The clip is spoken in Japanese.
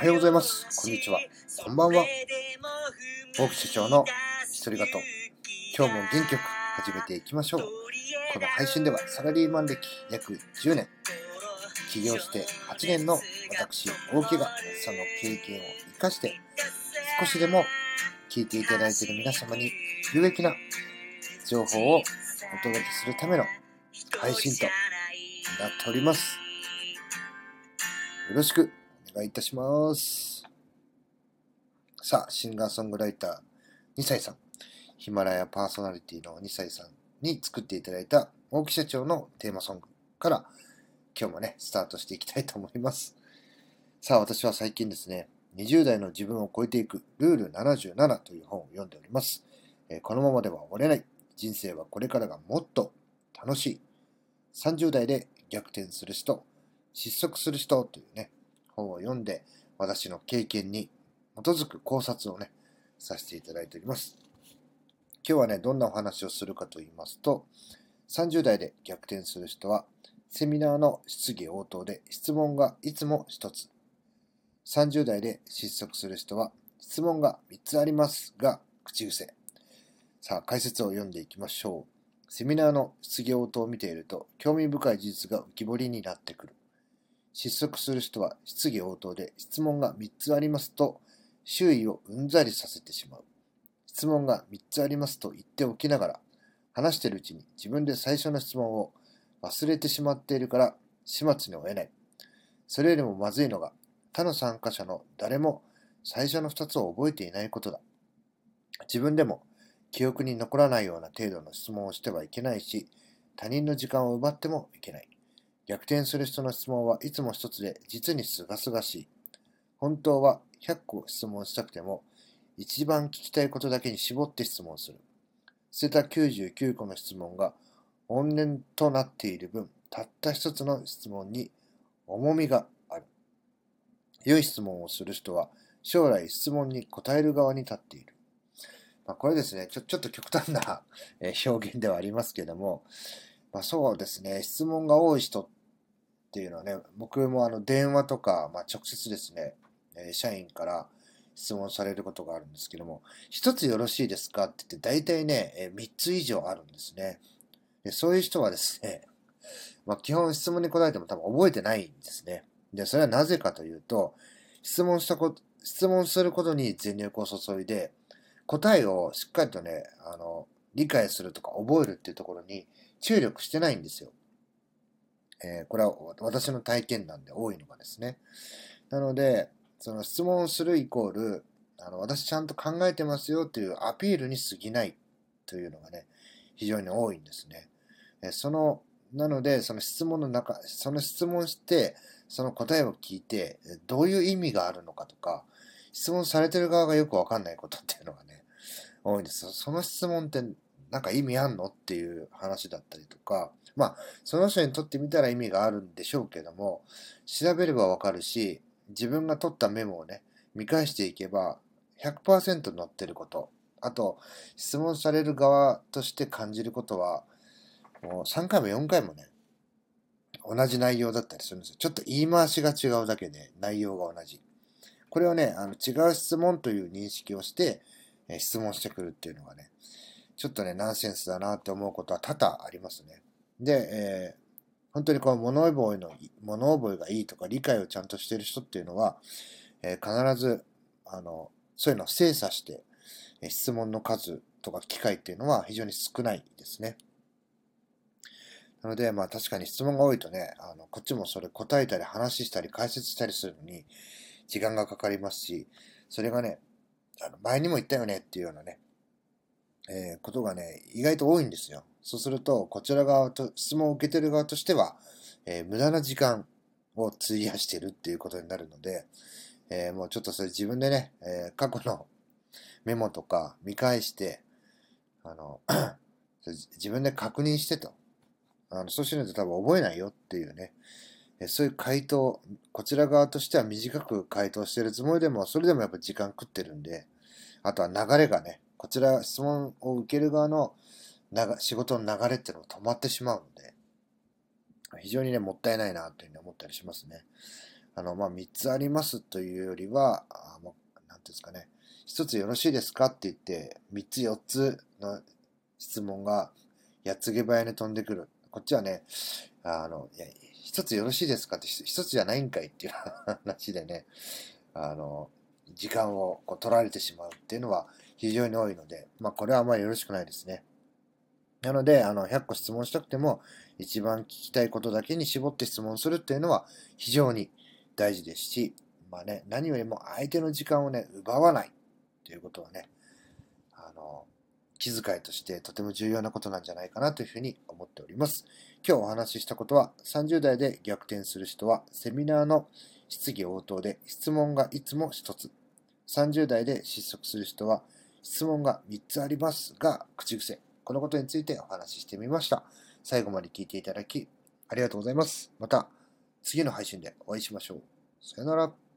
はようございます。こんにちは。こんばんは。大木社長の一人語。今日も元気よく始めていきましょう。この配信ではサラリーマン歴約10年、起業して8年の私、大木がその経験を活かして少しでも聞いていただいている皆様に有益な情報をお届けするための配信となっております。よろしく願いいたします。さあ、シンガーソングライター2歳さん、ヒマラヤパーソナリティの2歳さんに作っていただいた大木社長のテーマソングから今日もね、スタートしていきたいと思います。さあ、私は最近ですね、20代の自分を超えていくルール77という本を読んでおります。えー、このままでは終われない。人生はこれからがもっと楽しい。30代で逆転する人、失速する人というね、本を読んで、私の経験に基づく考察をね、させていただいております。今日はね、どんなお話をするかと言いますと、30代で逆転する人は、セミナーの質疑応答で質問がいつも1つ。30代で失速する人は、質問が3つありますが、口癖。さあ、解説を読んでいきましょう。セミナーの質疑応答を見ていると、興味深い事実が浮き彫りになってくる。失速する人は質疑応答で質問が3つありますと周囲をうんざりさせてしまう。質問が3つありますと言っておきながら話しているうちに自分で最初の質問を忘れてしまっているから始末に追えない。それよりもまずいのが他の参加者の誰も最初の2つを覚えていないことだ。自分でも記憶に残らないような程度の質問をしてはいけないし他人の時間を奪ってもいけない。逆転する人の質問はいつも一つで実にすがすがしい。本当は100個質問したくても、一番聞きたいことだけに絞って質問する。捨てた99個の質問が本音となっている分、たった一つの質問に重みがある。良い質問をする人は、将来質問に答える側に立っている。まあ、これですねちょ、ちょっと極端な表現ではありますけども、まあ、そうですね、質問が多い人っていうのはね、僕もあの電話とか、まあ、直接ですね、え社員から質問されることがあるんですけども、一つよろしいですかって言って、大体ね、え3つ以上あるんですね。でそういう人はですね、まあ、基本質問に答えても多分覚えてないんですね。で、それはなぜかというと、質問したこと、質問することに全力を注いで、答えをしっかりとね、あの、理解するとか覚えるっていうところに注力してないんですよ。えー、これは私の体験談で多いのがですね。なので、その質問するイコール、あの私ちゃんと考えてますよというアピールに過ぎないというのがね、非常に多いんですね。えその、なので、その質問の中、その質問して、その答えを聞いて、どういう意味があるのかとか、質問されてる側がよくわかんないことっていうのがね、多いんです。その質問ってなんか意味あんの？っていう話だったりとか、まあ、その人にとってみたら意味があるんでしょうけども、調べればわかるし、自分が取ったメモをね、見返していけば、100%載ってること、あと、質問される側として感じることは、もう3回も4回もね、同じ内容だったりするんですよ。ちょっと言い回しが違うだけで内容が同じ。これをね、あの違う質問という認識をして、質問してくるっていうのがね、ちょっとね、ナンセンスだなって思うことは多々ありますね。で、えー、本当にこう物覚えの、物覚えがいいとか理解をちゃんとしてる人っていうのは、えー、必ず、あの、そういうのを精査して、え、質問の数とか機会っていうのは非常に少ないですね。なので、まあ確かに質問が多いとね、あの、こっちもそれ答えたり話したり解説したりするのに時間がかかりますし、それがね、あの前にも言ったよねっていうようなね、えー、ことがね、意外と多いんですよ。そうすると、こちら側と、質問を受けてる側としては、えー、無駄な時間を費やしてるっていうことになるので、えー、もうちょっとそれ自分でね、え過去のメモとか見返して、あの、自分で確認してと。あのそうしないと多分覚えないよっていうね、えそういう回答、こちら側としては短く回答してるつもりでも、それでもやっぱ時間食ってるんで、あとは流れがね、こちら質問を受ける側の仕事の流れっていうのが止まってしまうので、非常にね、もったいないなというふうに思ったりしますね。あの、まあ、3つありますというよりは、あもうなんていうんですかね、1つよろしいですかって言って、3つ4つの質問がやつげ早に飛んでくる。こっちはね、あの、いや、1つよろしいですかって1つじゃないんかいっていう話でね、あの、時間をこう取られてしまうっていうのは非常に多いので、まあ、これはあまりよろしくないですね。なので、あの、100個質問したくても、一番聞きたいことだけに絞って質問するっていうのは非常に大事ですし、まあね、何よりも相手の時間をね、奪わないということはね、あの、気遣いとしてとても重要なことなんじゃないかなというふうに思っております。今日お話ししたことは、30代で逆転する人は、セミナーの質疑応答で質問がいつも1つ。30代で失速する人は、質問が3つありますが、口癖。このことについてお話ししてみました。最後まで聞いていただき、ありがとうございます。また、次の配信でお会いしましょう。さよなら。